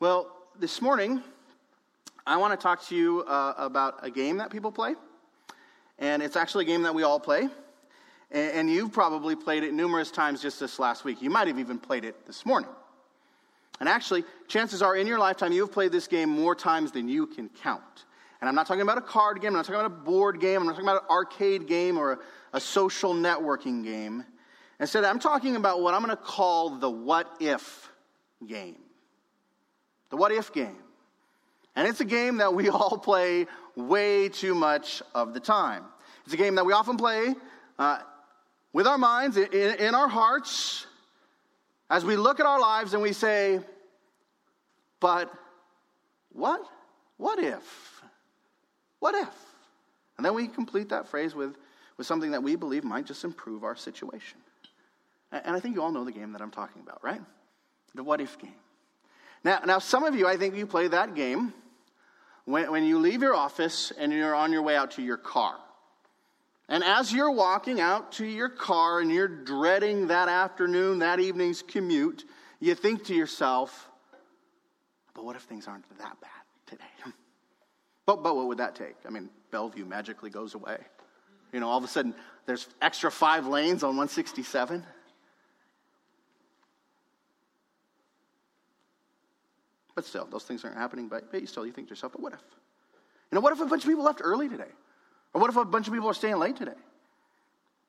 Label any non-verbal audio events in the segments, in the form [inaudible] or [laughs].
Well, this morning, I want to talk to you uh, about a game that people play. And it's actually a game that we all play. And, and you've probably played it numerous times just this last week. You might have even played it this morning. And actually, chances are in your lifetime, you have played this game more times than you can count. And I'm not talking about a card game, I'm not talking about a board game, I'm not talking about an arcade game or a, a social networking game. Instead, I'm talking about what I'm going to call the what if game. The what if game. And it's a game that we [laughs] all play way too much of the time. It's a game that we often play uh, with our minds, in, in our hearts, as we look at our lives and we say, but what? What if? What if? And then we complete that phrase with, with something that we believe might just improve our situation. And I think you all know the game that I'm talking about, right? The what if game. Now, now some of you, I think you play that game when, when you leave your office and you're on your way out to your car. And as you're walking out to your car and you're dreading that afternoon, that evening's commute, you think to yourself, but what if things aren't that bad today? [laughs] But, but what would that take? I mean, Bellevue magically goes away. You know, all of a sudden, there's extra five lanes on 167. But still, those things aren't happening, but, but still, you think to yourself, but what if? You know, what if a bunch of people left early today? Or what if a bunch of people are staying late today?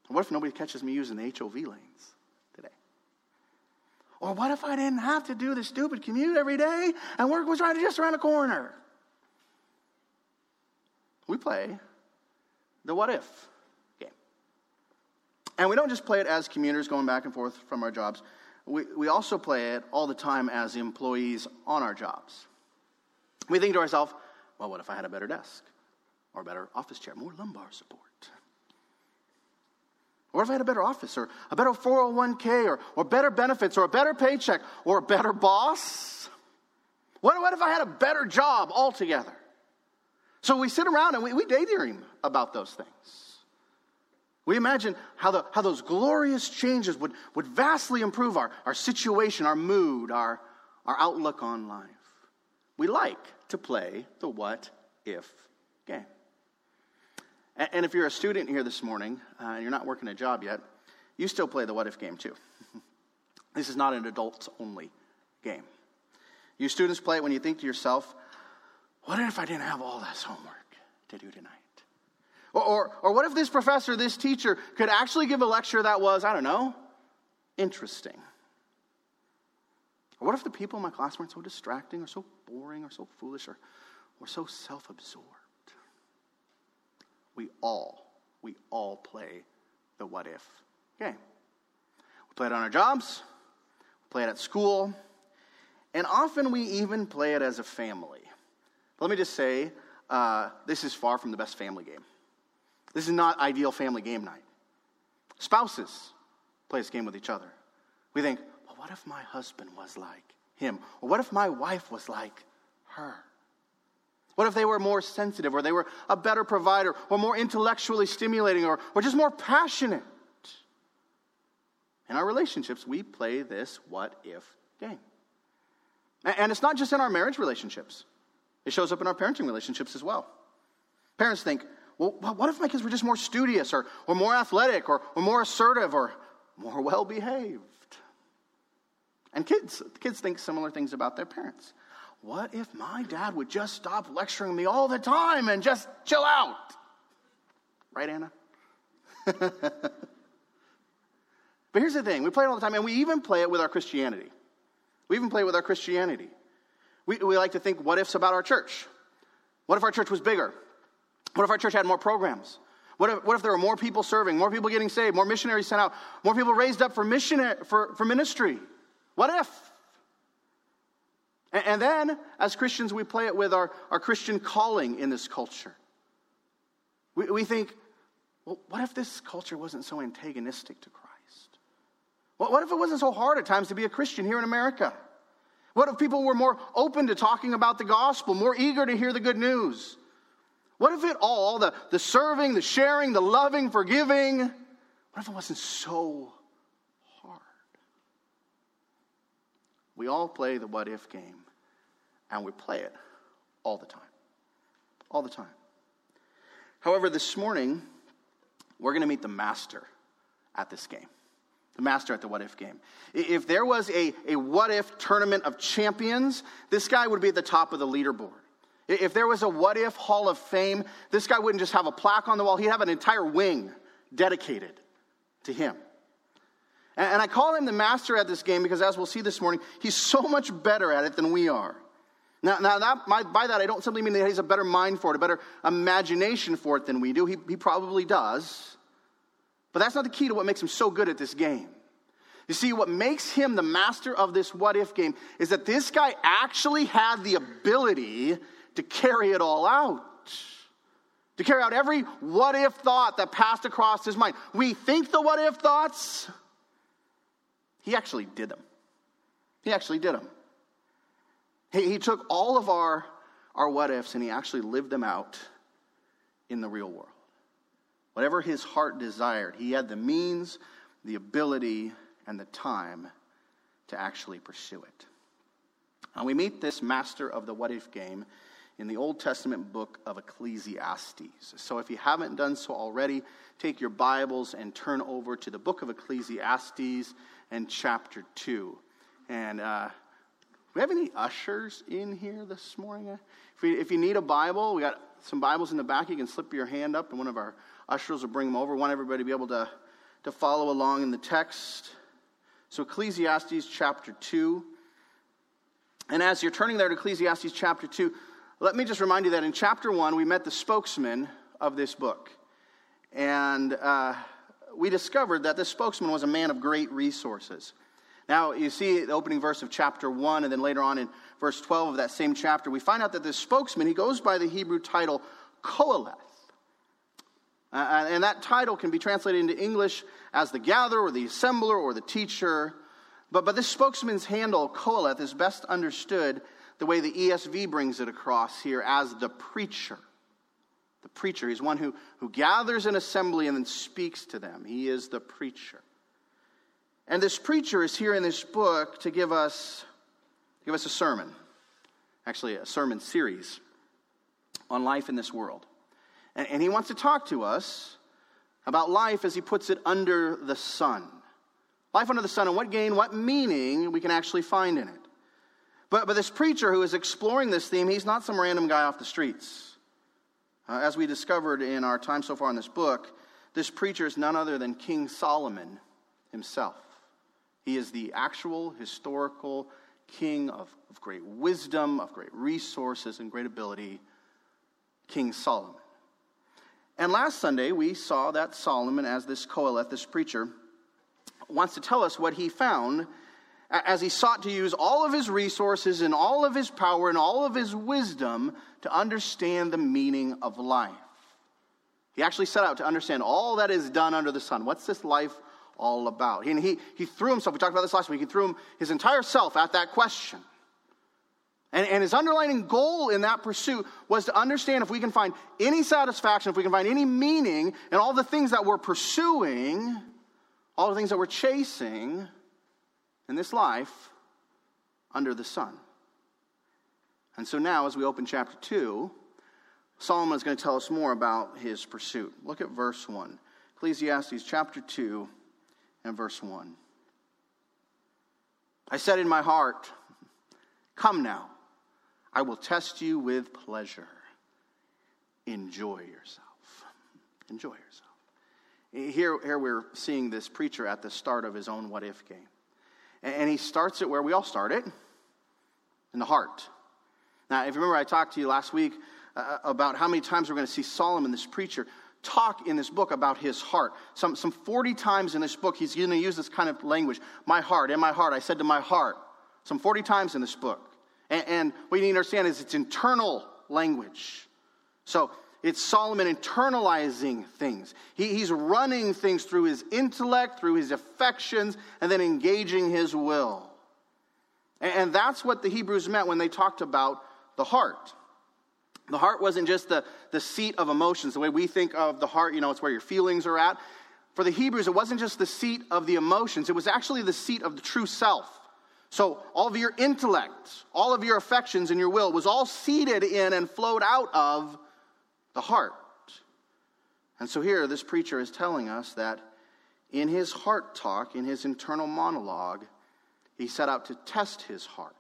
Or what if nobody catches me using the HOV lanes today? Or what if I didn't have to do this stupid commute every day and work was right just around the corner? We play the what if game. And we don't just play it as commuters going back and forth from our jobs, we, we also play it all the time as employees on our jobs. We think to ourselves, well, what if I had a better desk? or a better office chair, more lumbar support. Or if I had a better office, or a better 401k, or, or better benefits, or a better paycheck, or a better boss? What, what if I had a better job altogether? So we sit around and we, we daydream about those things. We imagine how, the, how those glorious changes would, would vastly improve our, our situation, our mood, our, our outlook on life. We like to play the what if game. And if you're a student here this morning uh, and you're not working a job yet, you still play the what if game too. [laughs] this is not an adults only game. You students play it when you think to yourself, what if I didn't have all this homework to do tonight? Or, or, or what if this professor, this teacher, could actually give a lecture that was, I don't know, interesting? Or what if the people in my class weren't so distracting or so boring or so foolish or, or so self absorbed? we all, we all play the what if game. We play it on our jobs, we play it at school, and often we even play it as a family. But let me just say, uh, this is far from the best family game. This is not ideal family game night. Spouses play this game with each other. We think, well, what if my husband was like him? Or what if my wife was like her? What if they were more sensitive, or they were a better provider, or more intellectually stimulating, or, or just more passionate? In our relationships, we play this what if game. And it's not just in our marriage relationships, it shows up in our parenting relationships as well. Parents think, well, what if my kids were just more studious, or, or more athletic, or, or more assertive, or more well behaved? And kids, kids think similar things about their parents. What if my dad would just stop lecturing me all the time and just chill out? Right, Anna? [laughs] but here's the thing we play it all the time, and we even play it with our Christianity. We even play it with our Christianity. We, we like to think, what ifs about our church? What if our church was bigger? What if our church had more programs? What if, what if there were more people serving, more people getting saved, more missionaries sent out, more people raised up for, mission, for, for ministry? What if? And then, as Christians, we play it with our, our Christian calling in this culture. We, we think, well, what if this culture wasn't so antagonistic to Christ? What, what if it wasn't so hard at times to be a Christian here in America? What if people were more open to talking about the gospel, more eager to hear the good news? What if it all, the, the serving, the sharing, the loving, forgiving, what if it wasn't so hard? We all play the what if game and we play it all the time. All the time. However, this morning, we're going to meet the master at this game. The master at the what if game. If there was a, a what if tournament of champions, this guy would be at the top of the leaderboard. If there was a what if hall of fame, this guy wouldn't just have a plaque on the wall, he'd have an entire wing dedicated to him. And I call him the master at this game because, as we'll see this morning, he's so much better at it than we are. Now, now that, my, by that, I don't simply mean that he has a better mind for it, a better imagination for it than we do. He, he probably does. But that's not the key to what makes him so good at this game. You see, what makes him the master of this what if game is that this guy actually had the ability to carry it all out. To carry out every what if thought that passed across his mind. We think the what if thoughts, he actually did them. He actually did them. He, he took all of our, our what ifs and he actually lived them out in the real world. Whatever his heart desired, he had the means, the ability, and the time to actually pursue it. And we meet this master of the what if game in the Old Testament book of Ecclesiastes. So if you haven't done so already, take your Bibles and turn over to the book of Ecclesiastes and chapter 2. And uh, we have any ushers in here this morning? If, if you need a Bible, we got some Bibles in the back. You can slip your hand up, and one of our ushers will bring them over. We want everybody to be able to, to follow along in the text. So, Ecclesiastes chapter 2. And as you're turning there to Ecclesiastes chapter 2, let me just remind you that in chapter 1, we met the spokesman of this book. And uh, we discovered that this spokesman was a man of great resources. Now, you see the opening verse of chapter 1, and then later on in verse 12 of that same chapter, we find out that this spokesman, he goes by the Hebrew title Koheleth. Uh, and that title can be translated into English as the gatherer or the assembler or the teacher. But, but this spokesman's handle, Koheleth, is best understood the way the ESV brings it across here as the preacher. The preacher. He's one who, who gathers an assembly and then speaks to them. He is the preacher. And this preacher is here in this book to give us, give us a sermon, actually, a sermon series on life in this world. And, and he wants to talk to us about life as he puts it under the sun. Life under the sun and what gain, what meaning we can actually find in it. But, but this preacher who is exploring this theme, he's not some random guy off the streets. Uh, as we discovered in our time so far in this book, this preacher is none other than King Solomon himself. He is the actual historical king of, of great wisdom, of great resources, and great ability, King Solomon. And last Sunday, we saw that Solomon, as this Koheleth, this preacher, wants to tell us what he found as he sought to use all of his resources and all of his power and all of his wisdom to understand the meaning of life. He actually set out to understand all that is done under the sun. What's this life all about? And he, he threw himself, we talked about this last week, he threw him, his entire self at that question. And, and his underlying goal in that pursuit was to understand if we can find any satisfaction, if we can find any meaning in all the things that we're pursuing, all the things that we're chasing in this life under the sun. And so now, as we open chapter 2, Solomon is going to tell us more about his pursuit. Look at verse 1. Ecclesiastes chapter 2 and verse 1. I said in my heart, Come now I will test you with pleasure. Enjoy yourself. Enjoy yourself. Here, here we're seeing this preacher at the start of his own what if game. And he starts it where we all start it in the heart. Now, if you remember, I talked to you last week uh, about how many times we're going to see Solomon, this preacher, talk in this book about his heart. Some, some 40 times in this book, he's going to use this kind of language. My heart, in my heart, I said to my heart. Some 40 times in this book. And, and what you need to understand is it's internal language. So it's Solomon internalizing things. He, he's running things through his intellect, through his affections, and then engaging his will. And, and that's what the Hebrews meant when they talked about the heart. The heart wasn't just the, the seat of emotions, the way we think of the heart, you know, it's where your feelings are at. For the Hebrews, it wasn't just the seat of the emotions, it was actually the seat of the true self. So, all of your intellect, all of your affections and your will was all seated in and flowed out of the heart. And so, here, this preacher is telling us that in his heart talk, in his internal monologue, he set out to test his heart,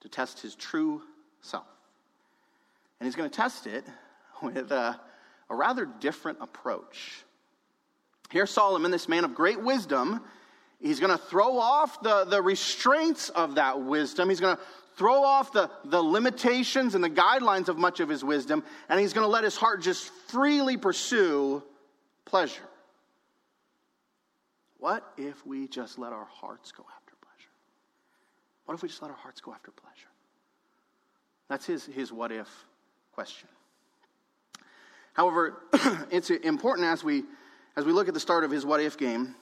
to test his true self. And he's going to test it [laughs] with a, a rather different approach. Here, Solomon, this man of great wisdom, He's going to throw off the, the restraints of that wisdom. He's going to throw off the, the limitations and the guidelines of much of his wisdom, and he's going to let his heart just freely pursue pleasure. What if we just let our hearts go after pleasure? What if we just let our hearts go after pleasure? That's his, his what if question. However, [clears throat] it's important as we, as we look at the start of his what if game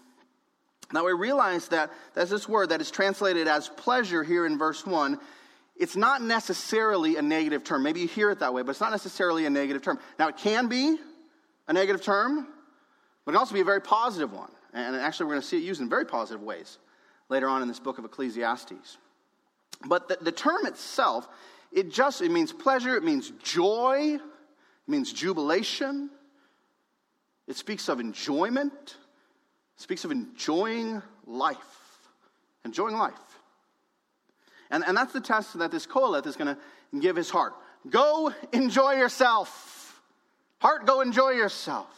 now we realize that there's this word that is translated as pleasure here in verse 1. It's not necessarily a negative term. Maybe you hear it that way, but it's not necessarily a negative term. Now it can be a negative term, but it can also be a very positive one. And actually, we're going to see it used in very positive ways later on in this book of Ecclesiastes. But the, the term itself, it just it means pleasure, it means joy, it means jubilation. It speaks of enjoyment speaks of enjoying life. Enjoying life. And, and that's the test that this Qoheleth is going to give his heart. Go enjoy yourself. Heart, go enjoy yourself.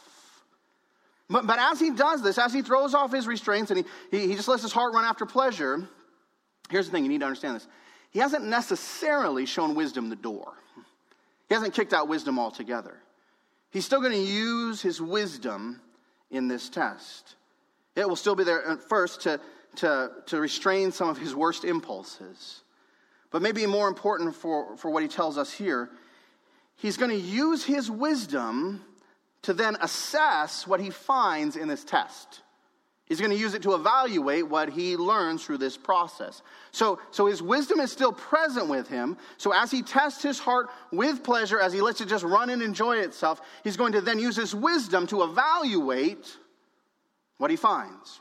But, but as he does this, as he throws off his restraints and he, he, he just lets his heart run after pleasure, here's the thing you need to understand this. He hasn't necessarily shown wisdom the door, he hasn't kicked out wisdom altogether. He's still going to use his wisdom in this test. It will still be there at first to, to, to restrain some of his worst impulses. But maybe more important for, for what he tells us here, he's going to use his wisdom to then assess what he finds in this test. He's going to use it to evaluate what he learns through this process. So, so his wisdom is still present with him. So as he tests his heart with pleasure, as he lets it just run and enjoy itself, he's going to then use his wisdom to evaluate what he finds.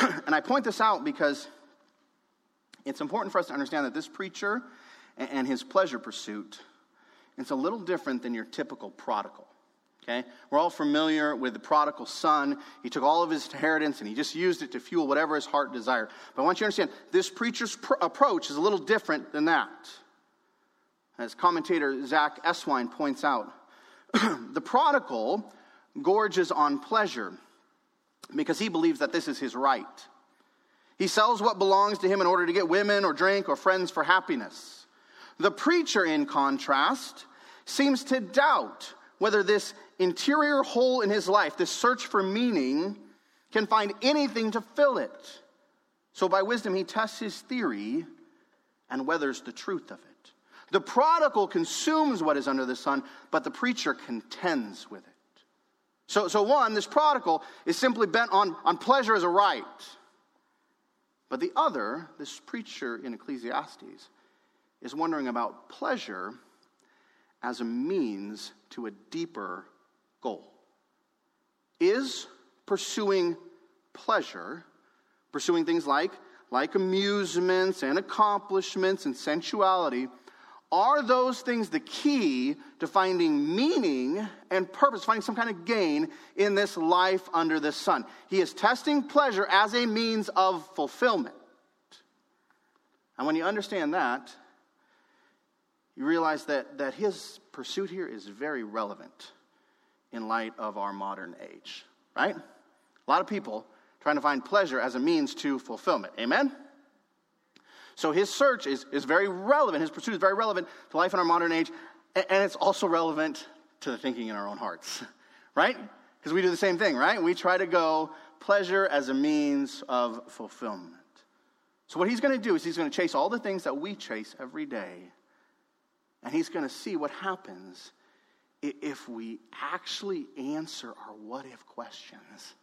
[coughs] and I point this out because it's important for us to understand that this preacher and his pleasure pursuit it's a little different than your typical prodigal. Okay? We're all familiar with the prodigal son. He took all of his inheritance and he just used it to fuel whatever his heart desired. But I want you to understand this preacher's pr- approach is a little different than that. As commentator Zach Eswine points out, [coughs] the prodigal gorges on pleasure because he believes that this is his right. He sells what belongs to him in order to get women or drink or friends for happiness. The preacher, in contrast, seems to doubt whether this interior hole in his life, this search for meaning, can find anything to fill it. So, by wisdom, he tests his theory and weathers the truth of it. The prodigal consumes what is under the sun, but the preacher contends with it. So, so one, this prodigal is simply bent on, on pleasure as a right. But the other, this preacher in Ecclesiastes, is wondering about pleasure as a means to a deeper goal. Is pursuing pleasure, pursuing things like, like amusements and accomplishments and sensuality, are those things the key to finding meaning and purpose, finding some kind of gain in this life under the sun? He is testing pleasure as a means of fulfillment. And when you understand that, you realize that, that his pursuit here is very relevant in light of our modern age, right? A lot of people trying to find pleasure as a means to fulfillment. Amen? So his search is, is very relevant. His pursuit is very relevant to life in our modern age, and, and it's also relevant to the thinking in our own hearts, [laughs] right? Because we do the same thing, right? We try to go pleasure as a means of fulfillment. So what he's going to do is he's going to chase all the things that we chase every day, and he's going to see what happens if we actually answer our what if questions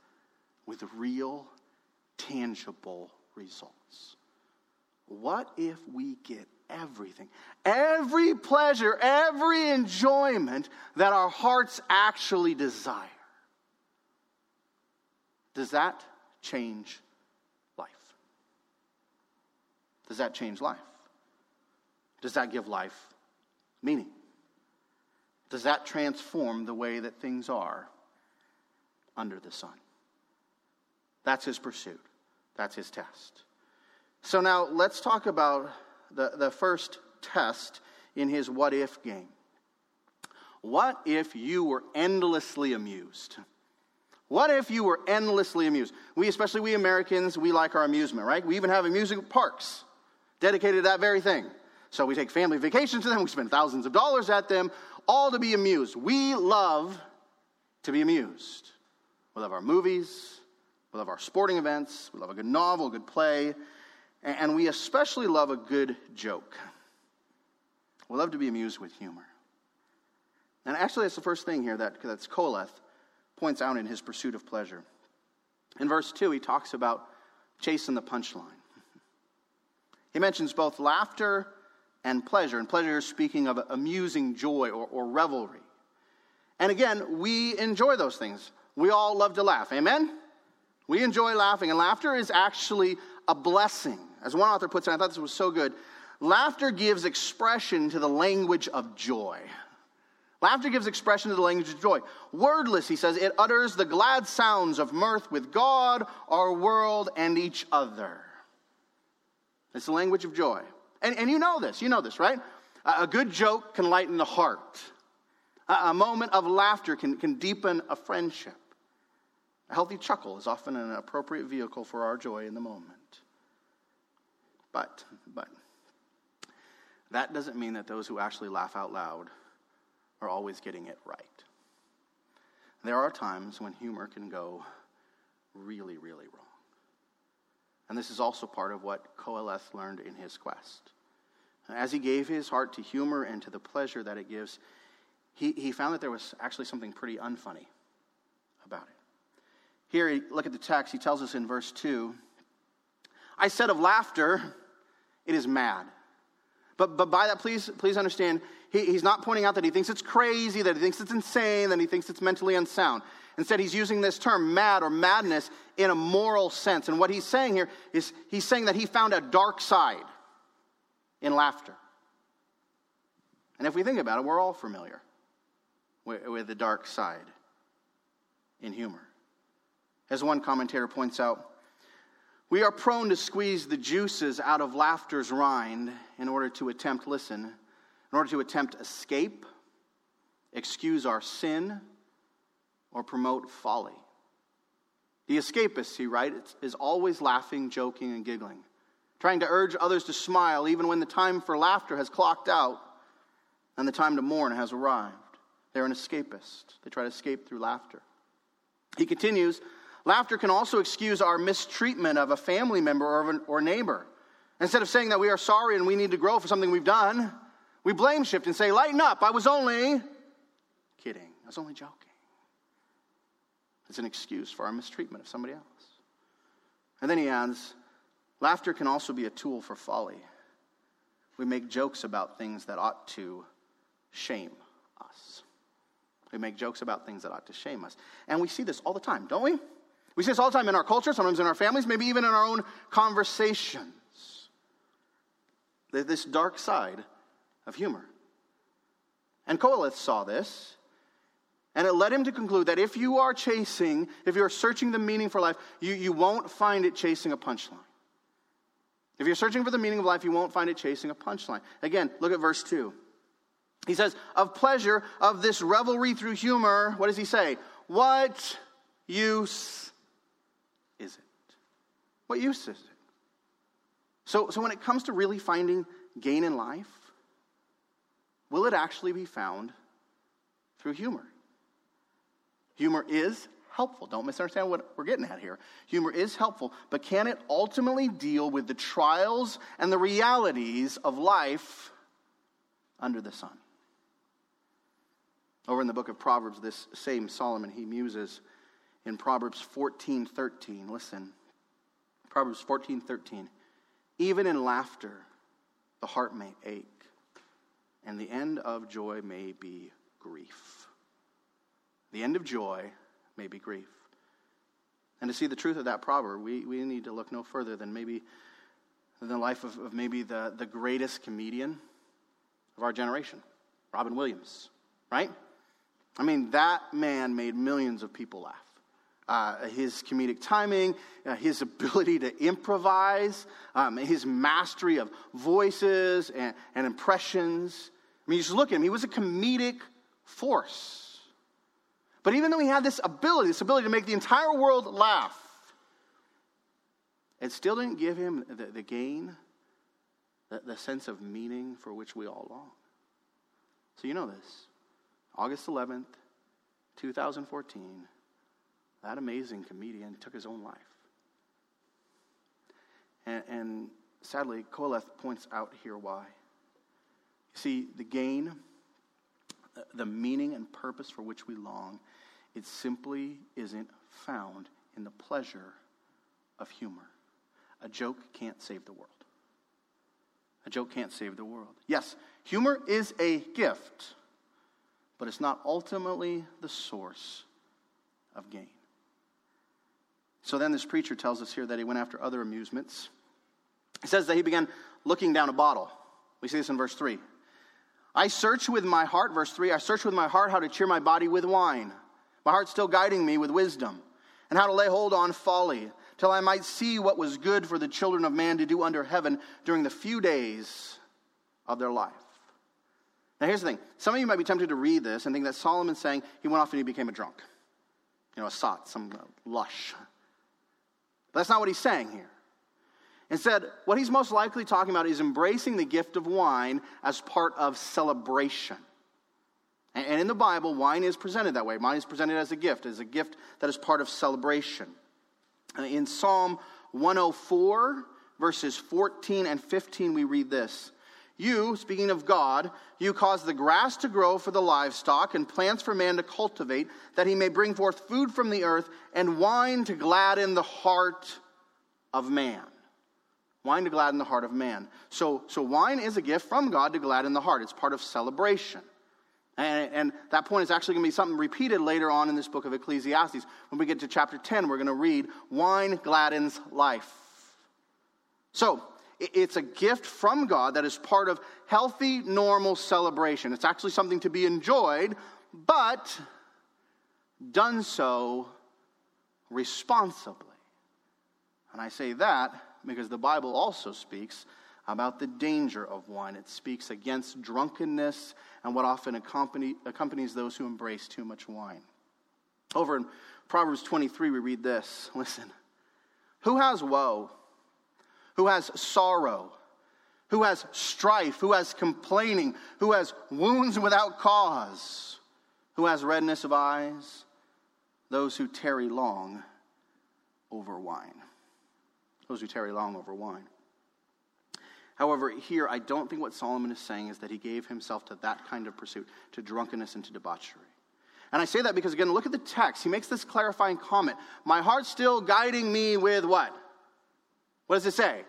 with real, tangible results. What if we get everything, every pleasure, every enjoyment that our hearts actually desire? Does that change life? Does that change life? Does that give life meaning? Does that transform the way that things are under the sun? That's his pursuit. That's his test. So now let's talk about the, the first test in his what if game. What if you were endlessly amused? What if you were endlessly amused? We, especially we Americans, we like our amusement, right? We even have amusement parks dedicated to that very thing. So we take family vacations to them, we spend thousands of dollars at them, all to be amused. We love to be amused. We love our movies, we love our sporting events, we love a good novel, a good play, and we especially love a good joke. We love to be amused with humor. And actually, that's the first thing here that that's Qoheleth points out in his pursuit of pleasure. In verse 2, he talks about chasing the punchline. He mentions both laughter and pleasure, and pleasure is speaking of amusing joy or, or revelry. And again, we enjoy those things. We all love to laugh. Amen? We enjoy laughing, and laughter is actually a blessing. As one author puts it, I thought this was so good. Laughter gives expression to the language of joy. Laughter gives expression to the language of joy. Wordless, he says, it utters the glad sounds of mirth with God, our world, and each other. It's the language of joy. And, and you know this, you know this, right? A, good joke can lighten the heart, a, a moment of laughter can, can deepen a friendship. A healthy chuckle is often an appropriate vehicle for our joy in the moment. But, but, that doesn't mean that those who actually laugh out loud are always getting it right. There are times when humor can go really, really wrong. And this is also part of what Qoheleth learned in his quest. As he gave his heart to humor and to the pleasure that it gives, he, he found that there was actually something pretty unfunny about it. Here, look at the text. He tells us in verse 2 I said of laughter, it is mad. But, but by that, please, please understand, he, he's not pointing out that he thinks it's crazy, that he thinks it's insane, that he thinks it's mentally unsound. Instead, he's using this term, mad or madness, in a moral sense. And what he's saying here is he's saying that he found a dark side in laughter. And if we think about it, we're all familiar with, with the dark side in humor. As one commentator points out, we are prone to squeeze the juices out of laughter's rind in order to attempt, listen, in order to attempt escape, excuse our sin, or promote folly. The escapist, he writes, is always laughing, joking, and giggling, trying to urge others to smile even when the time for laughter has clocked out and the time to mourn has arrived. They're an escapist. They try to escape through laughter. He continues Laughter can also excuse our mistreatment of a family member or, an, or neighbor. Instead of saying that we are sorry and we need to grow for something we've done, we blame shift and say, Lighten up, I was only kidding, I was only joking. It's an excuse for our mistreatment of somebody else. And then he adds, Laughter can also be a tool for folly. We make jokes about things that ought to shame us. We make jokes about things that ought to shame us. And we see this all the time, don't we? We see this all the time in our culture, sometimes in our families, maybe even in our own conversations. This dark side of humor. And Qoheleth saw this, and it led him to conclude that if you are chasing, if you're searching the meaning for life, you, you won't find it chasing a punchline. If you're searching for the meaning of life, you won't find it chasing a punchline. Again, look at verse 2. He says, Of pleasure, of this revelry through humor, what does he say? What use? What use is it? So, so when it comes to really finding gain in life, will it actually be found through humor? Humor is helpful. Don't misunderstand what we're getting at here. Humor is helpful, but can it ultimately deal with the trials and the realities of life under the sun? Over in the book of Proverbs, this same Solomon, he muses in Proverbs 14 13. Listen. Proverbs 14 13. Even in laughter, the heart may ache, and the end of joy may be grief. The end of joy may be grief. And to see the truth of that proverb, we, we need to look no further than maybe than the life of, of maybe the, the greatest comedian of our generation, Robin Williams, right? I mean, that man made millions of people laugh. Uh, his comedic timing, uh, his [laughs] ability to improvise, um, his mastery of voices and, and impressions. I mean, you just look at him, he was a comedic force. But even though he had this ability, this ability to make the entire world laugh, it still didn't give him the, the gain, the, the sense of meaning for which we all long. So you know this. August 11th, 2014, that amazing comedian took his own life. And, and sadly, Qoheleth points out here why. You see, the gain, the meaning and purpose for which we long, it simply isn't found in the pleasure of humor. A joke can't save the world. A joke can't save the world. Yes, humor is a gift, but it's not ultimately the source of gain. So then this preacher tells us here that he went after other amusements. He says that he began looking down a bottle. We see this in verse 3. I search with my heart, verse 3, I search with my heart how to cheer my body with wine. My heart still guiding me with wisdom, and how to lay hold on folly, till I might see what was good for the children of man to do under heaven during the few days of their life. Now, here's the thing. Some of you might be tempted to read this and think that Solomon's saying he went off and he became a drunk. You know, a sot, some uh, lush. But that's not what he's saying here. Instead, what he's most likely talking about is embracing the gift of wine as part of celebration. And in the Bible, wine is presented that way. Wine is presented as a gift, as a gift that is part of celebration. Uh, in Psalm 104, verses 14 and 15, we read this You, speaking of God, you cause the grass to grow for the livestock and plants for man to cultivate, that he may bring forth food from the earth and wine to gladden the heart of man. Wine to gladden the heart of man. So, so wine is a gift from God to gladden the heart. It's part of celebration. And, and, that point is actually going to be something repeated later on in this book of Ecclesiastes. When we get to chapter 10, we're going to read, Wine gladdens life. So, it's a gift from God that is part of healthy, normal celebration. It's actually something to be enjoyed, but done so responsibly. And I say that because the Bible also speaks about the danger of wine. It speaks against drunkenness and what often accompany, accompanies those who embrace too much wine. Over in Proverbs 23, we read this [laughs] Listen, who has woe? Who has sorrow? Who has strife? Who has complaining? Who has wounds without cause? Who has redness of eyes? Those who tarry long over wine. Those who tarry long over wine. However, here, I don't think what Solomon is saying is that he gave himself to that kind of pursuit, to drunkenness and to debauchery. And I say that because, again, look at the text. He makes this clarifying comment My heart's still guiding me with what? What does it say?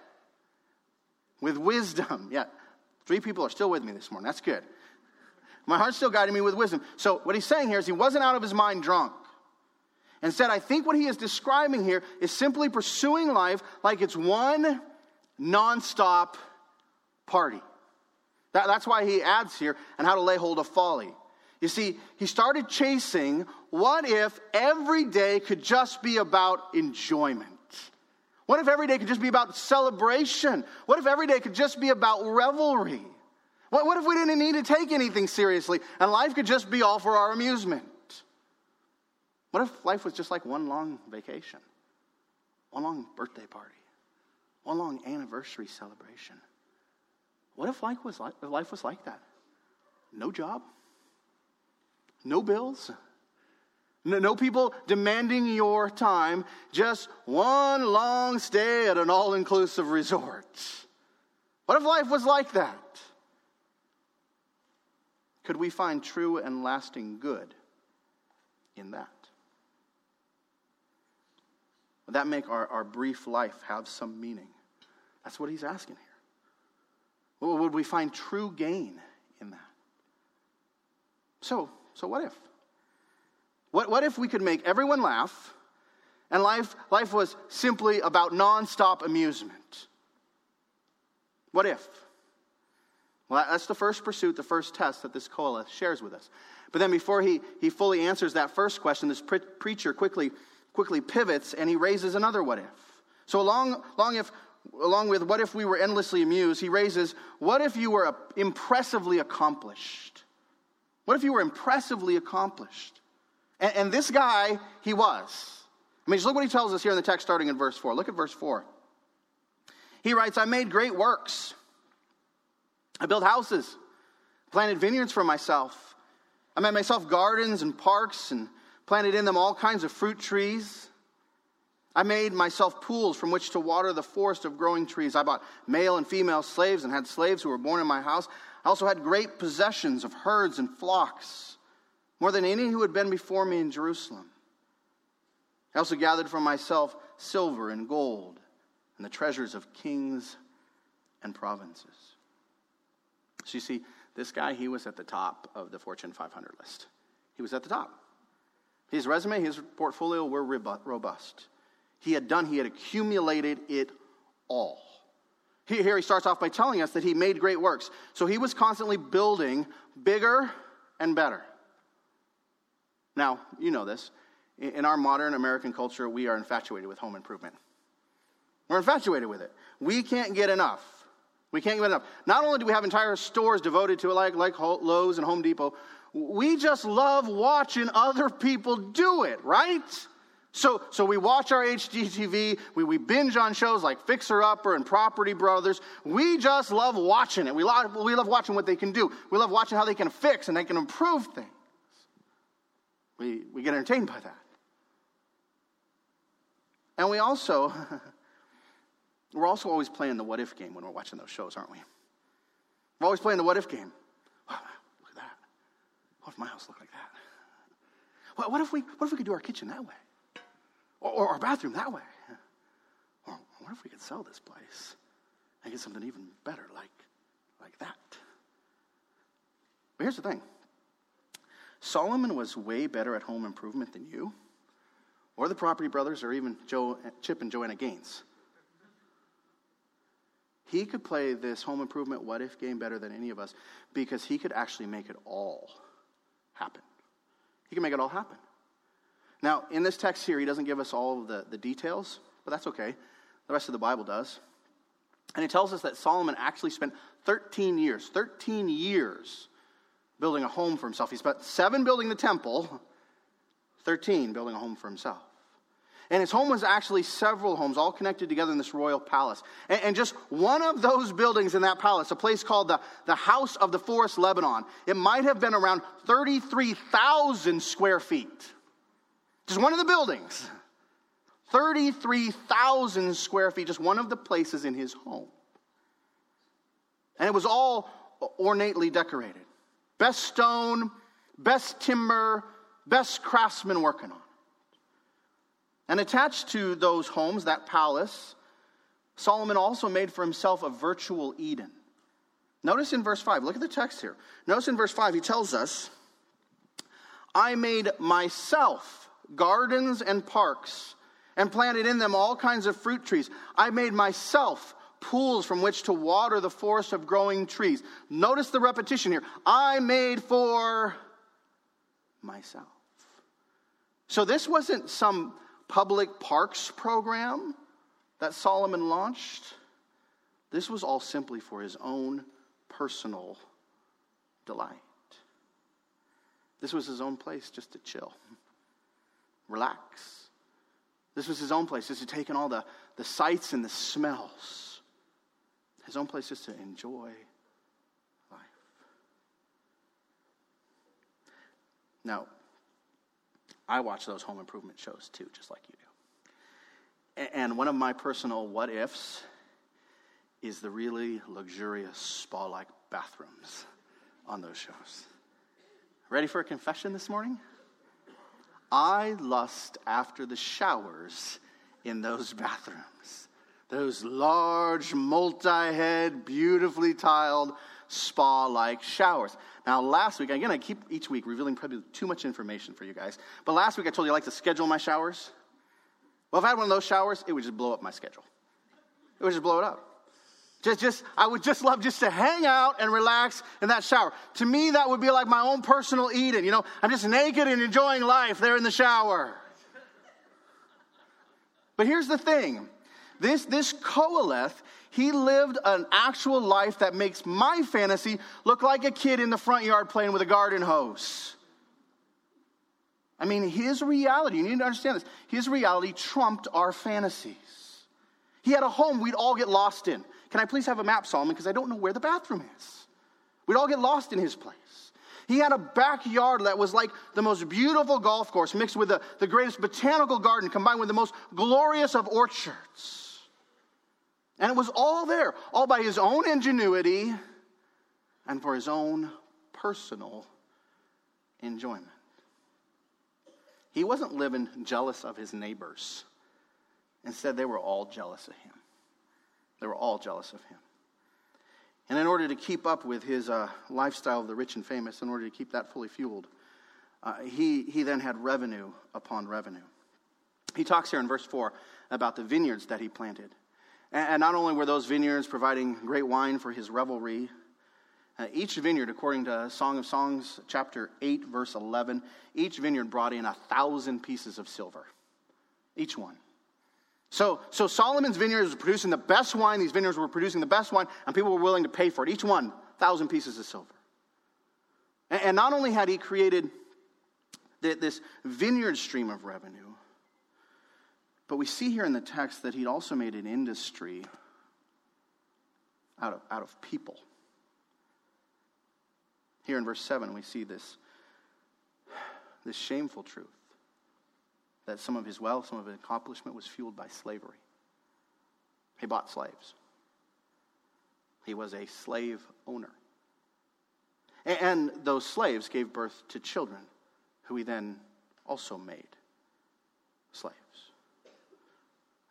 With wisdom. [laughs] Yeah, three people are still with me this morning. That's good. My heart's still guiding me with wisdom. So, what he's saying here is he wasn't out of his mind drunk. Instead, I think what he is describing here is simply pursuing life like it's one nonstop party. That, that's why he adds here, and how to lay hold of folly. You see, he started chasing what if every day could just be about enjoyment? What if every day could just be about celebration? What if every day could just be about revelry? What, what if we didn't need to take anything seriously and life could just be all for our amusement? What if life was just like one long vacation, one long birthday party, one long anniversary celebration? What if life was like, life was like that? No job, no bills, no, people demanding your time, just one long stay at an all inclusive resort. What if life was like that? Could we find true and lasting good in that? Would that make our, our brief life have some meaning? That's what he's asking here. Would we find true gain in that? So, so what if? What, what if we could make everyone laugh and life, life was simply about nonstop amusement? What if? Well, that's the first pursuit, the first test that this Qoheleth shares with us. But then before he, he fully answers that first question, this pre- preacher quickly, quickly pivots and he raises another what if. So along, along, if, along with what if we were endlessly amused, he raises, what if you were impressively accomplished? What if you were impressively accomplished? And, and this guy, he was. I mean, just look what he tells us here in the text starting in verse 4. Look at verse 4. He writes, I made great works. I built houses, planted vineyards for myself. I made myself gardens and parks and planted in them all kinds of fruit trees. I made myself pools from which to water the forest of growing trees. I bought male and female slaves and had slaves who were born in my house. I also had great possessions of herds and flocks, more than any who had been before me in Jerusalem. I also gathered for myself silver and gold and the treasures of kings and provinces. So you see, this guy, he was at the top of the Fortune 500 list. He was at the top. His resume, his portfolio were robust. He had done, he had accumulated it all. Here he starts off by telling us that he made great works. So he was constantly building bigger and better. Now, you know this. In our modern American culture, we are infatuated with home improvement. We're infatuated with it. We can't get enough. We can't get enough. Not only do we have entire stores devoted to it, like, like Lowe's and Home Depot, we just love watching other people do it, right? So, so we watch our HGTV, we, we binge on shows like Fixer Upper and Property Brothers. We just love watching it. We love, we love watching what they can do. We love watching how they can fix and they can improve things. We, we get entertained by that. And we also, [laughs] we're also always playing the what if game when we're watching those shows, aren't we? We're always playing the what if game. Oh, look at that. What if my house looked like that? What, what, if, we, what if we could do our kitchen that way? Or, or our bathroom that way? Or what if we could sell this place and get something even better like, like that? But here's the thing Solomon was way better at home improvement than you or the Property Brothers, or even Joe, Chip and Joanna Gaines. He could play this home improvement what if game better than any of us because he could actually make it all happen. He can make it all happen. Now, in this text here, he doesn't give us all of the, the details, but that's okay. The rest of the Bible does. And it tells us that Solomon actually spent 13 years, 13 years building a home for himself. He spent seven building the temple, 13 building a home for himself. And his home was actually several homes, all connected together in this royal palace. And, and, just one of those buildings in that palace, a place called the, the House of the Forest Lebanon, it might have been around 33,000 square feet. Just one of the buildings. 33,000 square feet, just one of the places in his home. And it was all ornately decorated. Best stone, best timber, best craftsmen working on. it. And attached to those homes, that palace, Solomon also made for himself a virtual Eden. Notice in verse 5, look at the text here. Notice in verse 5, he tells us, I made myself gardens and parks and planted in them all kinds of fruit trees. I made myself pools from which to water the forest of growing trees. Notice the repetition here. I made for myself. So this wasn't some public parks program that Solomon launched, this was all simply for his own personal delight. This was his own place just to chill, relax. This was his own place just to take in all the, the sights and the smells. His own place just to enjoy life. Now, I watch those home improvement shows too, just like you do. And one of my personal what ifs is the really luxurious spa like bathrooms on those shows. Ready for a confession this morning? I lust after the showers in those [laughs] bathrooms. Those large, multi head, beautifully tiled spa like showers. Now, last week, again, I keep each week revealing probably too much information for you guys, but last week I told you I like to schedule my showers. Well, if I had one of those showers, it would just blow up my schedule. It would just blow it up. Just, just, I would just love just to hang out and relax in that shower. To me, that would be like my own personal Eden. You know, I'm just naked and enjoying life there in the shower. But here's the thing this, this Qoheleth, he lived an actual life that makes my fantasy look like a kid in the front yard playing with a garden hose. I mean, his reality, you need to understand this, his reality trumped our fantasies. He had a home we'd all get lost in. Can I please have a map, Solomon? Because I don't know where the bathroom is. We'd all get lost in his place. He had a backyard that was like the most beautiful golf course mixed with the, the greatest botanical garden combined with the most glorious of orchards. And it was all there, all by his own ingenuity and for his own personal enjoyment. He wasn't living jealous of his neighbors. Instead, they were all jealous of him. They were all jealous of him. And in order to keep up with his uh, lifestyle of the rich and famous, in order to keep that fully fueled, uh, he, he then had revenue upon revenue. He talks here in verse 4 about the vineyards that he planted. And, not only were those vineyards providing great wine for his revelry, uh, each vineyard, according to Song of Songs, chapter 8, verse 11, each vineyard brought in a thousand pieces of silver. Each one. So, so Solomon's vineyard was producing the best wine. These vineyards were producing the best wine, and people were willing to pay for it. Each one, thousand pieces of silver. And, and not only had he created the, this vineyard stream of revenue, but we see here in the text that he'd also made an industry out of, out of people. Here in verse 7, we see this, this shameful truth that some of his wealth, some of his accomplishment was fueled by slavery. He bought slaves. He was a slave owner. And those slaves gave birth to children who he then also made slaves.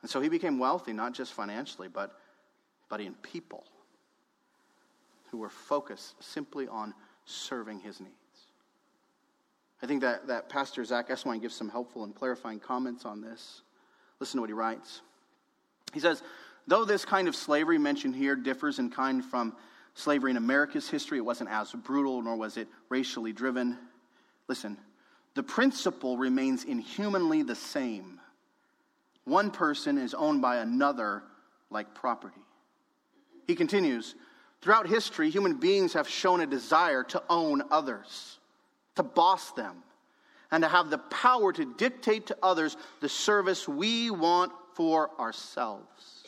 And so he became wealthy, not just financially, but, but in people who were focused simply on serving his needs. I think that, that Pastor Zach Eswine gives some helpful and clarifying comments on this. Listen to what he writes. He says, Though this kind of slavery mentioned here differs in kind from slavery in America's history, it wasn't as brutal nor was it racially driven. Listen, the principle remains inhumanly the same. One person is owned by another like property. He continues, throughout history, human beings have shown a desire to own others to boss them, and to have the power to dictate to others the service we want for ourselves.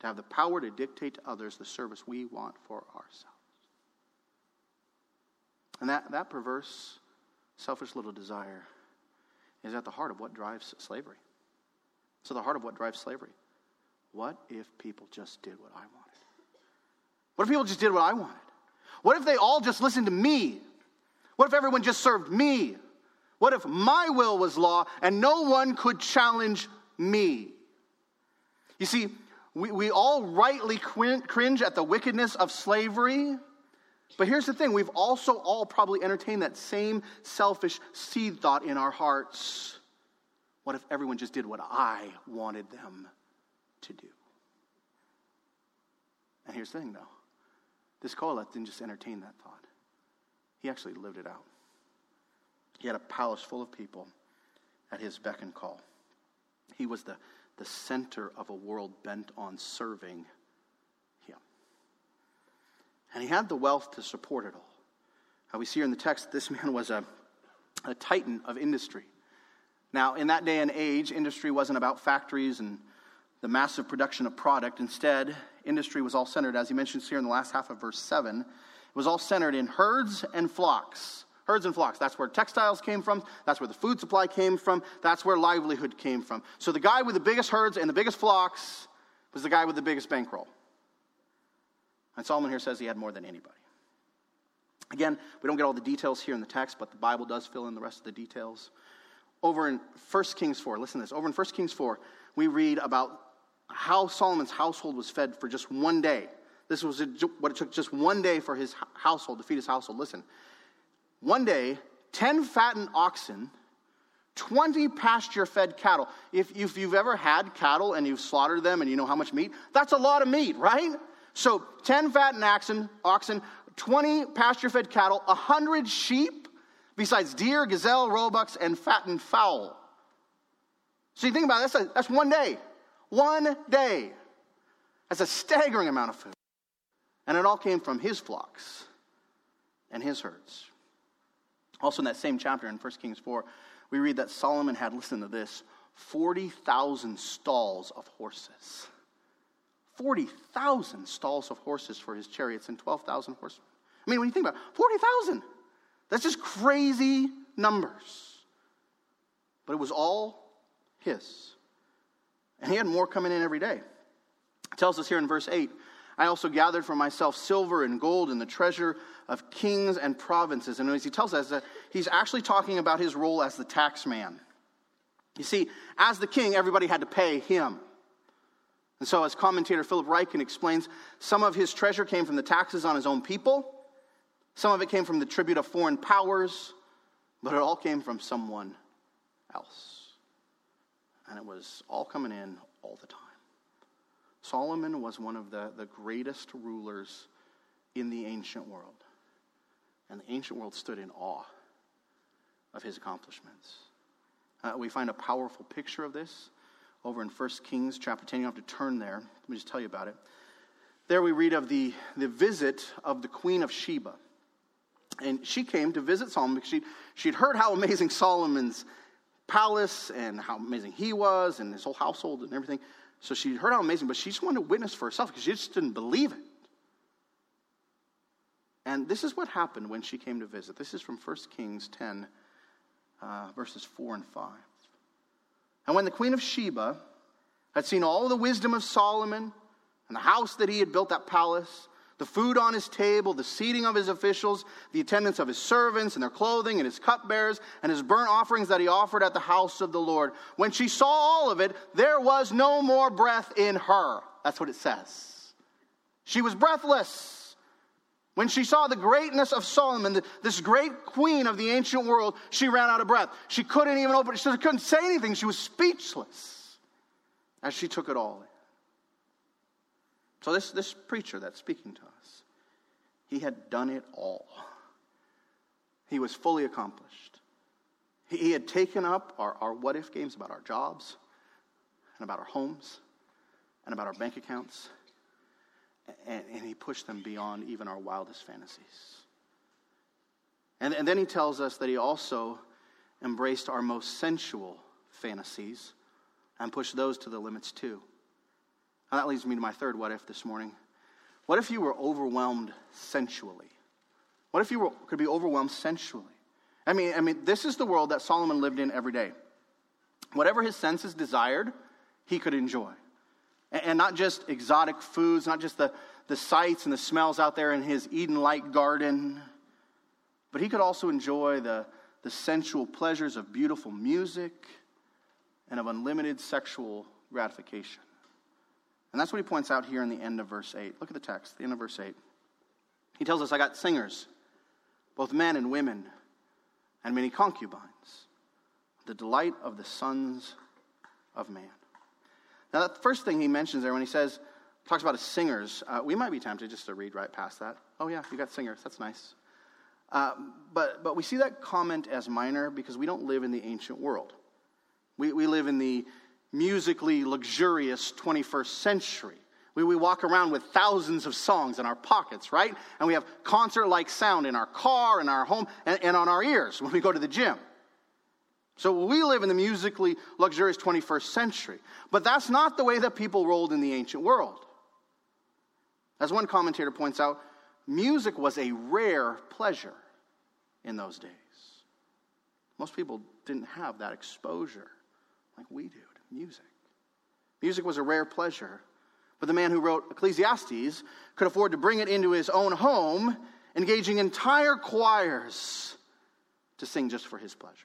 To have the power to dictate to others the service we want for ourselves. And that, that perverse, selfish little desire is at the heart of what drives slavery. So, the heart of what drives slavery. What if people just did what I wanted? What if people just did what I wanted? What if they all just listened to me? What if everyone just served me? What if my will was law and no one could challenge me? You see, we, we all rightly cringe at the wickedness of slavery. But here's the thing we've also all probably entertained that same selfish seed thought in our hearts. What if everyone just did what I wanted them to do? And here's the thing, though this Qoheleth didn't just entertain that thought. He actually lived it out. He had a palace full of people at his beck and call. He was the, the center of a world bent on serving him. And he had the wealth to support it all. Now, we see here in the text, this man was a, a titan of industry. Now, in that day and age, industry wasn't about factories and the massive production of product. Instead, industry was all centered, as he mentions here in the last half of verse 7, it was all centered in herds and flocks. Herds and flocks. That's where textiles came from. That's where the food supply came from. That's where livelihood came from. So the guy with the biggest herds and the biggest flocks was the guy with the biggest bankroll. And Solomon here says he had more than anybody. Again, we don't get all the details here in the text, but the Bible does fill in the rest of the details. Over in 1 Kings 4, listen to this. Over in 1 Kings 4, we read about how Solomon's household was fed for just one day. This was what it took just one day for his household to feed his household. Listen, one day, 10 fattened oxen 20 pasture fed cattle. If, if you've ever had cattle and you've slaughtered them and you know how much meat, that's a lot of meat, right? So 10 fattened oxen, oxen 20 pasture fed cattle, 100 sheep, besides deer, gazelle, roebucks, and fattened fowl. So you think about it, that's, a, that's one day. One day. That's a staggering amount of food. And it all came from his flocks and his herds. Also, in that same chapter in 1 Kings 4, we read that Solomon had, listen to this, 40,000 stalls of horses. 40,000 stalls of horses for his chariots and 12,000 horsemen. I mean, when you think about it, 40,000, that's just crazy numbers. But it was all his. And he had more coming in every day. It tells us here in verse 8 I also gathered for myself silver and gold and the treasure of kings and provinces. And as he tells us that he's actually talking about his role as the tax man. You see, as the king, everybody had to pay him. And so, as commentator Philip Ryken explains, some of his treasure came from the taxes on his own people, some of it came from the tribute of foreign powers, but it all came from someone else and it was all coming in all the time. Solomon was one of the, the greatest rulers in the ancient world. And the ancient world stood in awe of his accomplishments. Uh, we find a powerful picture of this over in 1 Kings chapter 10. You have to turn there. Let me just tell you about it. There we read of the, the visit of the Queen of Sheba. And she came to visit Solomon because she'd, she'd heard how amazing Solomon's palace and how amazing he was and his whole household and everything. So she heard how amazing, but she just wanted to witness for herself because she just didn't believe it. And this is what happened when she came to visit. This is from 1 Kings 10, uh, verses 4 and 5. And when the queen of Sheba had seen all the wisdom of Solomon and the house that he had built, that palace, the food on his table, the seating of his officials, the attendance of his servants and their clothing, and his cupbearers, and his burnt offerings that he offered at the house of the Lord. When she saw all of it, there was no more breath in her. That's what it says. She was breathless. When she saw the greatness of Solomon, this great queen of the ancient world, she ran out of breath. She couldn't even open, she couldn't say anything. She was speechless as she took it all in. So, this, this preacher that's speaking to us, he had done it all. He was fully accomplished. He, he had taken up our, our what if games about our jobs, and about our homes, and about our bank accounts, and, and he pushed them beyond even our wildest fantasies. And, and then he tells us that he also embraced our most sensual fantasies and pushed those to the limits too. Now that leads me to my third what if this morning. What if you were overwhelmed sensually? What if you were, could be overwhelmed sensually? I mean, I mean, this is the world that Solomon lived in every day. Whatever his senses desired, he could enjoy. And, and not just exotic foods, not just the, the sights and the smells out there in his Eden like garden, but he could also enjoy the, the sensual pleasures of beautiful music and of unlimited sexual gratification. And that's what he points out here in the end of verse 8. Look at the text, the end of verse 8. He tells us, I got singers, both men and women, and many concubines, the delight of the sons of man. Now, that first thing he mentions there when he says, talks about his singers, uh, we might be tempted just to read right past that. Oh, yeah, you got singers. That's nice. Uh, but, but we see that comment as minor because we don't live in the ancient world. We, we live in the musically luxurious 21st century. We, we walk around with thousands of songs in our pockets, right? And we have concert like sound in our car, in our home, and, and on our ears when we go to the gym. So we live in the musically luxurious 21st century. But that's not the way that people rolled in the ancient world. As one commentator points out, music was a rare pleasure in those days. Most people didn't have that exposure like we do music. Music was a rare pleasure, but the man who wrote Ecclesiastes could afford to bring it into his own home, engaging entire choirs to sing just for his pleasure.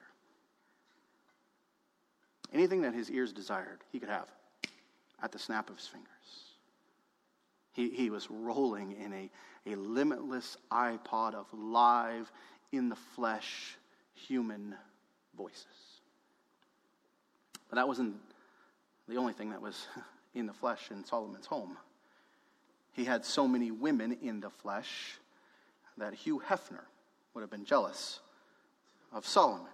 Anything that his ears desired, he could have at the snap of his fingers. He, he was rolling in a, a limitless iPod of live, in the flesh, human voices. But that wasn't the only thing that was [laughs] in the flesh in Solomon's home. He had so many women in the flesh that Hugh Hefner would have been jealous of Solomon.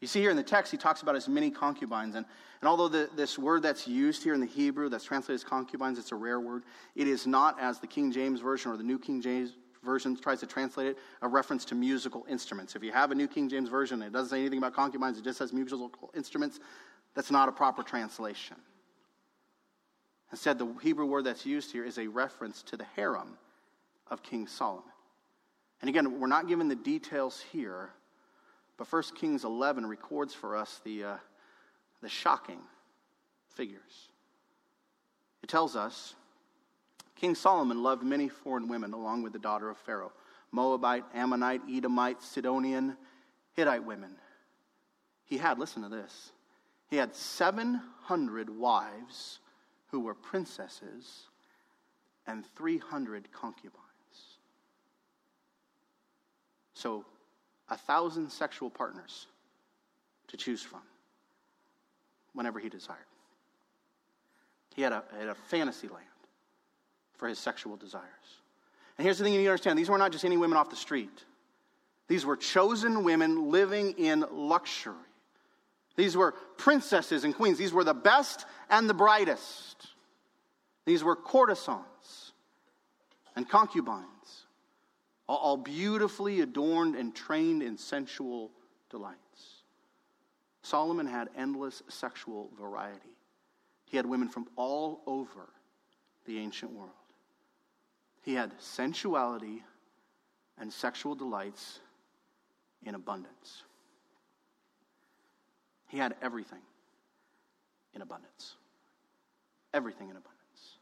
You see here in the text, he talks about his many concubines. And, and although the, this word that's used here in the Hebrew, that's translated as concubines, it's a rare word, it is not, as the King James Version or the New King James Version tries to translate it, a reference to musical instruments. If you have a New King James Version it doesn't say anything about concubines, it just says musical instruments, that's not a proper translation. Instead, the Hebrew word that's used here is a reference to the harem of King Solomon. And again, we're not given the details here, but 1 Kings 11 records for us the, uh, the shocking figures. It tells us King Solomon loved many foreign women along with the daughter of Pharaoh Moabite, Ammonite, Edomite, Sidonian, Hittite women. He had, listen to this, he had 700 wives who were princesses and 300 concubines. So, a thousand sexual partners to choose from whenever he desired. He had a, had a fantasy land for his sexual desires. And here's the thing you need to understand these were not just any women off the street, these were chosen women living in luxury. These were princesses and queens. These were the best and the brightest. These were courtesans and concubines all beautifully adorned and trained in sensual delights. Solomon had endless sexual variety. He had women from all over the ancient world. He had sensuality and sexual delights in abundance. He had everything in abundance. Everything in abundance.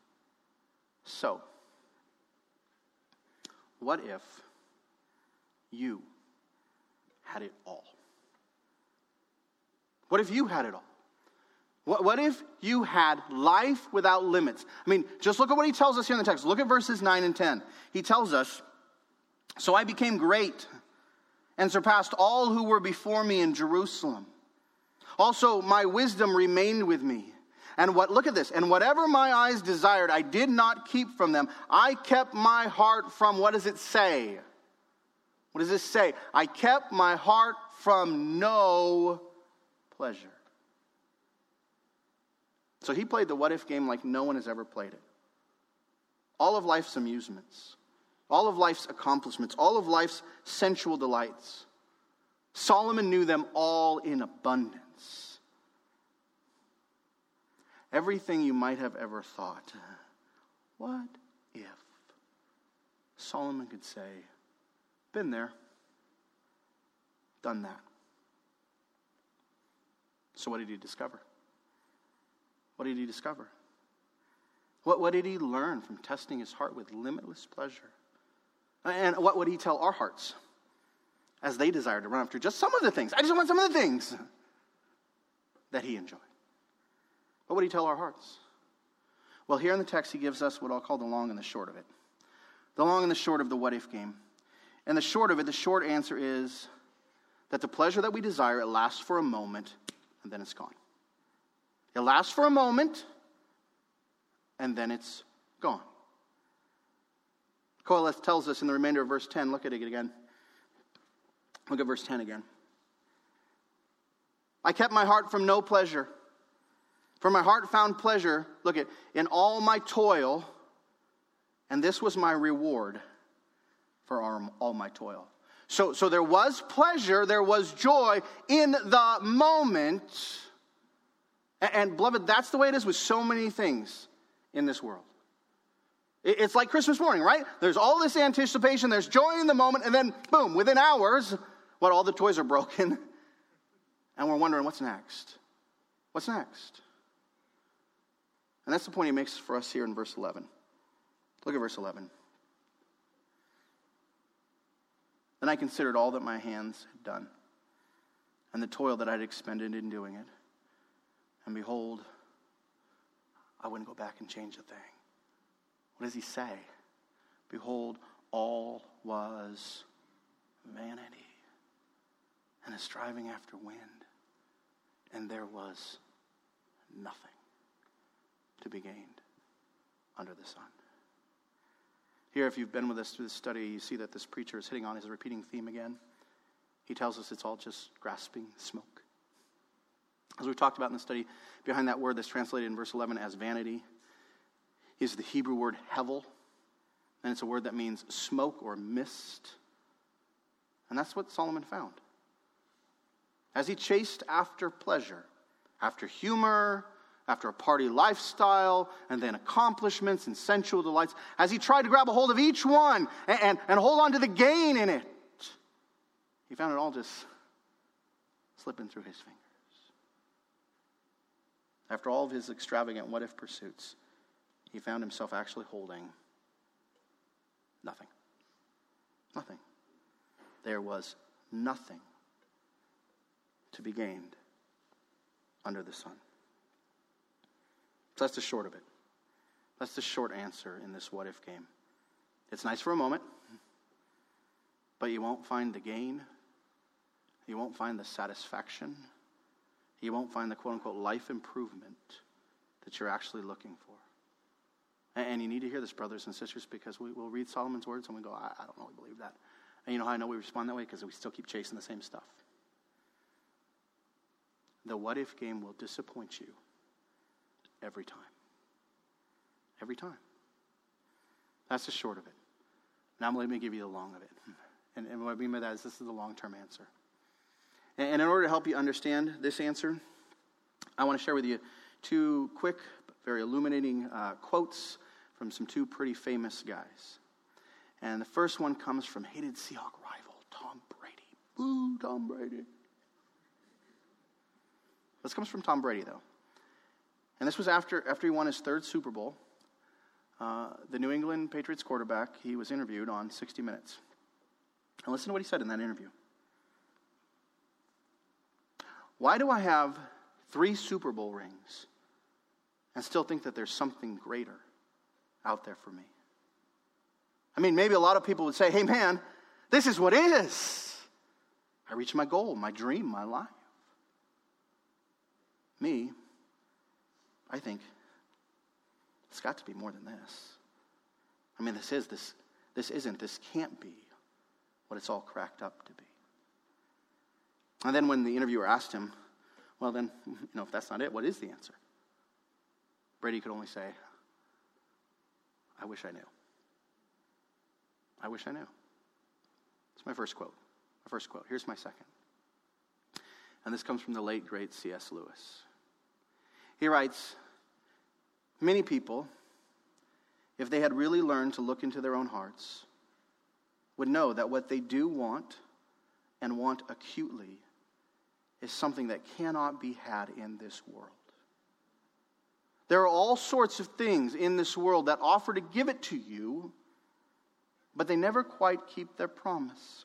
So, what if you had it all? What if you had it all? What, what if you had life without limits? I mean, just look at what he tells us here in the text. Look at verses 9 and 10. He tells us, So I became great and surpassed all who were before me in Jerusalem. Also, my wisdom remained with me and what, look at this, and whatever my eyes desired, I did not keep from them. I kept my heart from, what does it say? What does this say? I kept my heart from no pleasure. So he played the what if game like no one has ever played it. All of life's amusements, all of life's accomplishments, all of life's sensual delights. Solomon knew them all in abundance everything you might have ever thought. What if Solomon could say, Been there, done that? So, what did he discover? What did he discover? What, what did he learn from testing his heart with limitless pleasure? And what would he tell our hearts as they desire to run after just some of the things? I just want some of the things that he enjoyed. What would he tell our hearts? Well, here in the text, he gives us what I'll call the long and the short of it. The long and the short of the what if game. And the short of it, the short answer is that the pleasure that we desire, it lasts for a moment and then it's gone. It lasts for a moment and then it's gone. Qoheleth tells us in the remainder of verse 10, look at it again. Look at verse 10 again. I kept my heart from no pleasure for my heart found pleasure, look at, in all my toil, and this was my reward for all my toil. So, so there was pleasure, there was joy in the moment. And, and beloved, that's the way it is with so many things in this world. It's like Christmas morning, right? There's all this anticipation, there's joy in the moment, and then boom, within hours, what all the toys are broken. [laughs] And we're wondering what's next? What's next? And that's the point he makes for us here in verse 11. Look at verse 11. Then I considered all that my hands had done and the toil that I had expended in doing it. And behold, I wouldn't go back and change a thing. What does he say? Behold, all was vanity and a striving after wind. And there was nothing to be gained under the sun. Here, if you've been with us through the study, you see that this preacher is hitting on his repeating theme again. He tells us it's all just grasping smoke. As we talked about in the study, behind that word that's translated in verse 11 as vanity is the Hebrew word hevel, and it's a word that means smoke or mist. And that's what Solomon found. As he chased after pleasure, after humor, after a party lifestyle, and then accomplishments and sensual delights, as he tried to grab a hold of each one and, and, and hold on to the gain in it, he found it all just slipping through his fingers. After all of his extravagant what if pursuits, he found himself actually holding nothing. Nothing. There was nothing to be gained under the sun. So that's the short of it. That's the short answer in this what if game. It's nice for a moment, but you won't find the gain. You won't find the satisfaction. You won't find the quote unquote life improvement that you're actually looking for. And you need to hear this, brothers and sisters, because we will read Solomon's words and we go, I, I don't really believe that. And you know how I know we respond that way? Because we still keep chasing the same stuff. The what if game will disappoint you every time. Every time. That's the short of it. Now let me give you the long of it. And, and what I mean by that is this is the long term answer. And, and in order to help you understand this answer, I want to share with you two quick, very illuminating uh, quotes from some two pretty famous guys. And the first one comes from hated Seahawk rival Tom Brady. Boo, Tom Brady. This comes from Tom Brady, though. And this was after, after he won his third Super Bowl. Uh, the New England Patriots quarterback, he was interviewed on 60 Minutes. And listen to what he said in that interview. Why do I have three Super Bowl rings and still think that there's something greater out there for me? I mean, maybe a lot of people would say, hey, man, this is what is. I reached my goal, my dream, my life. Me, I think it's got to be more than this. I mean, this is this. This isn't. This can't be what it's all cracked up to be. And then when the interviewer asked him, well, then, [laughs] you know, if that's not it, what is the answer? Brady could only say, I wish I knew. I wish I knew. It's my first quote. My first quote. Here's my second. And this comes from the late, great C.S. Lewis. He writes Many people, if they had really learned to look into their own hearts, would know that what they do want and want acutely is something that cannot be had in this world. There are all sorts of things in this world that offer to give it to you, but they never quite keep their promise.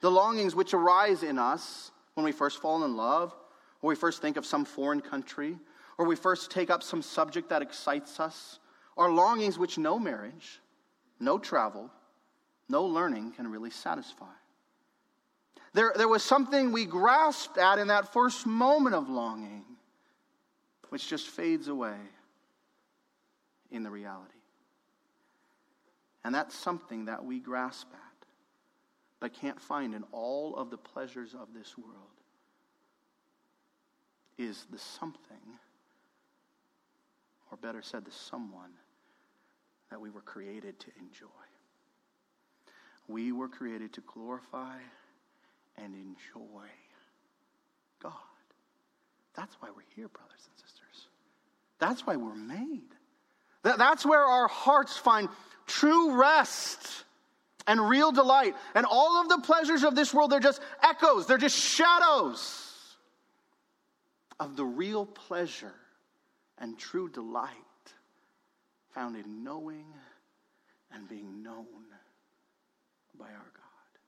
The longings which arise in us when we first fall in love, or we first think of some foreign country, or we first take up some subject that excites us, are longings which no marriage, no travel, no learning can really satisfy. There, there was something we grasped at in that first moment of longing, which just fades away in the reality. And that's something that we grasp at, but can't find in all of the pleasures of this world, is the something or better said, the someone that we were created to enjoy. We were created to glorify and enjoy God. That's why we're here, brothers and sisters. That's why we're made. That's where our hearts find true rest and real delight. And all of the pleasures of this world, they're just echoes, they're just shadows of the real pleasure and true delight found in knowing and being known by our God.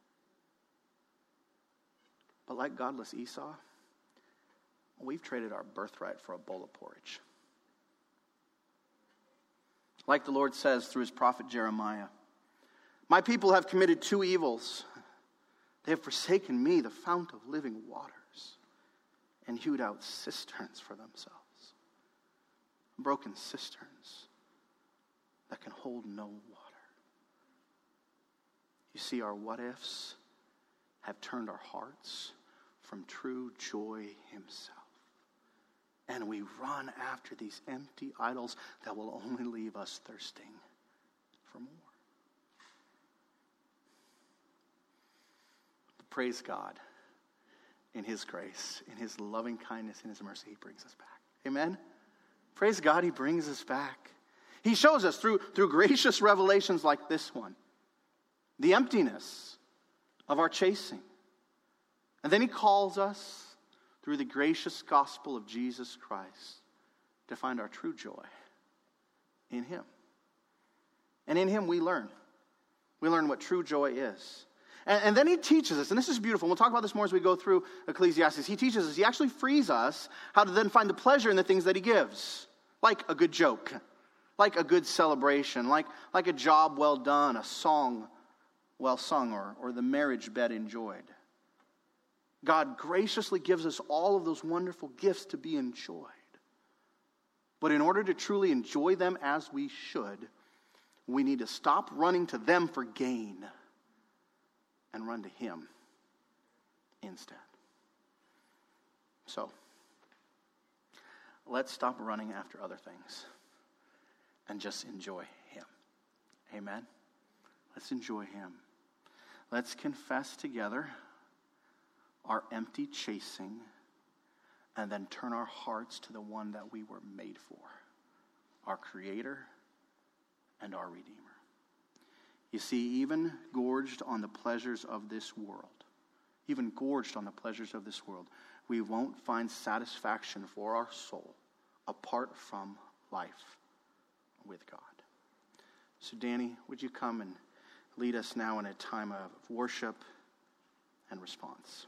But like godless Esau, we've traded our birthright for a bowl of porridge. Like the Lord says through his prophet Jeremiah, My people have committed two evils. They have forsaken me, the fount of living waters, and hewed out cisterns for themselves. Broken cisterns that can hold no water. You see, our what ifs have turned our hearts from true joy himself. And we run after these empty idols that will only leave us thirsting for more. But praise God in His grace, in His loving kindness, in His mercy, He brings us back. Amen? Praise God, He brings us back. He shows us through, through gracious revelations like this one the emptiness of our chasing. And then He calls us through the gracious gospel of Jesus Christ to find our true joy in Him. And in Him we learn. We learn what true joy is. And, and, then He teaches us, and this is beautiful. We'll talk about this more as we go through Ecclesiastes. He teaches us, He actually frees us how to then find the pleasure in the things that He gives, like a good joke, like a good celebration, like, like a job well done, a song well sung, or, or the marriage bed enjoyed. God graciously gives us all of those wonderful gifts to be enjoyed. But in order to truly enjoy them as we should, we need to stop running to them for gain and run to Him instead. So, let's stop running after other things and just enjoy Him. Amen? Let's enjoy Him. Let's confess together our empty chasing, and then turn our hearts to the one that we were made for our Creator and our Redeemer. You see, even gorged on the pleasures of this world, even gorged on the pleasures of this world, we won't find satisfaction for our soul apart from life with God. So, Danny, would you come and lead us now in a time of worship and response?